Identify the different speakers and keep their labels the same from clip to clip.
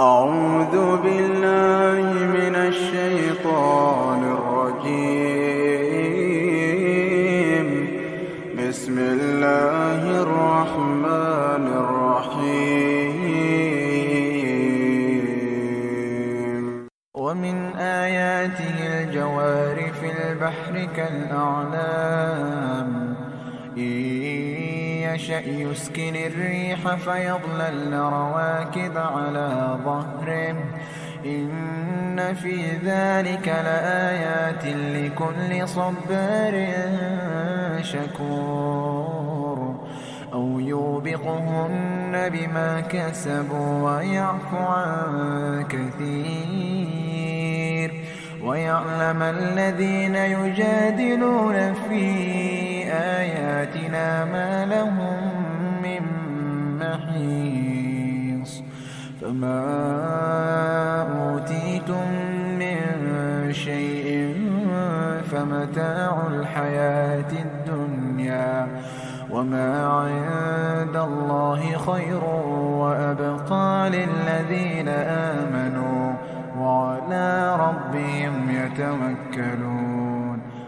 Speaker 1: أعوذ بالله من الشيطان الرجيم. بسم الله الرحمن الرحيم.
Speaker 2: ومن آياته الجوار في البحر كالأعلام. يشأ يسكن الريح فيضلل رواكب على ظهره إن في ذلك لآيات لكل صبار شكور أو يوبقهن بما كسبوا ويعفو عن كثير ويعلم الذين يجادلون في آياتنا ما لهم من محيص. فما أوتيتم من شيء فمتاع الحياة الدنيا وما عند الله خير وأبقى للذين آمنوا وعلى ربهم يتوكلون.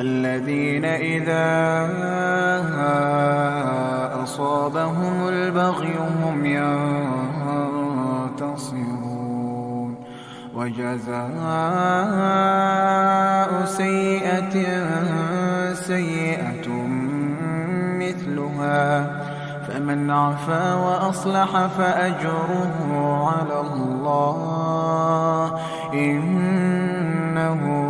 Speaker 2: والذين إذا أصابهم البغي هم ينتصرون. وجزاء سيئة سيئة مثلها. فمن عفا وأصلح فأجره على الله. إنه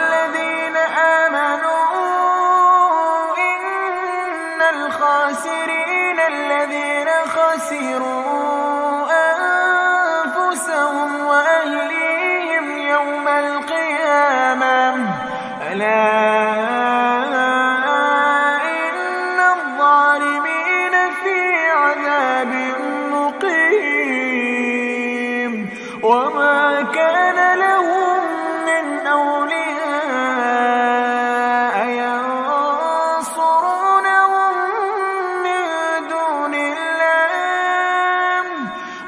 Speaker 2: خسروا أنفسهم وأهليهم يوم القيامة. ألا الظالمين في عذاب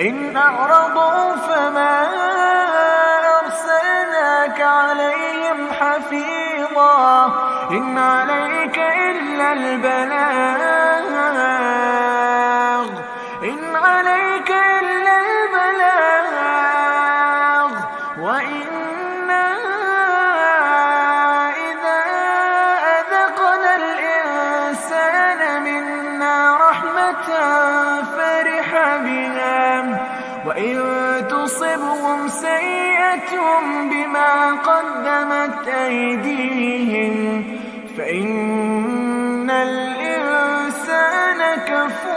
Speaker 2: فإن أعرضوا فما أرسلناك عليهم حفيظا إن عليك إلا البلاغ إن عليك أيديهم فإن الإنسان كفور.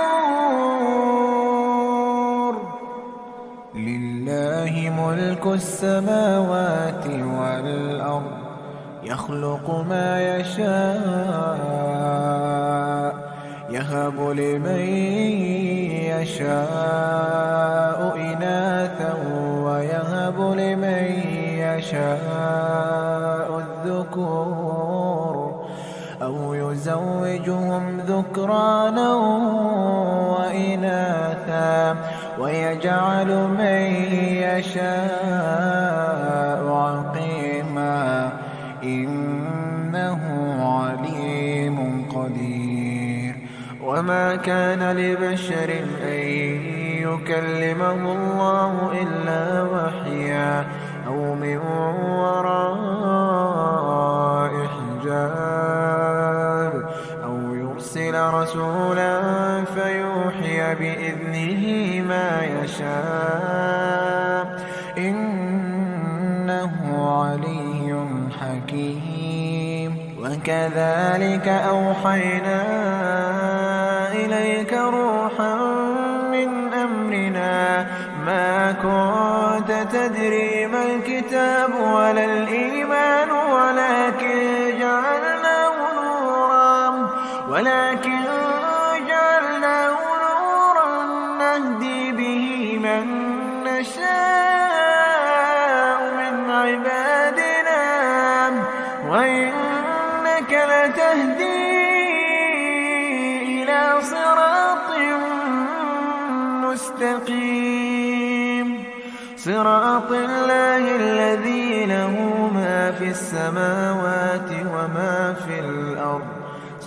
Speaker 2: لله ملك السماوات والأرض يخلق ما يشاء يهب لمن يشاء إناثا ويهب لمن يشاء الذكور أو يزوجهم ذكرانا وإناثا ويجعل من يشاء عقيما إنه عليم قدير. وما كان لبشر أن يكلمه الله إلا وحيا. أو من وراء بإذنه ما يشاء. إنه علي حكيم. وكذلك أوحينا إليك روحا من أمرنا. ما كنت تدري ما الكتاب ولا الإيمان ولكن من عبادنا وإنك لتهدي إلى صراط مستقيم. صراط الله الذي له ما في السماوات وما في الأرض.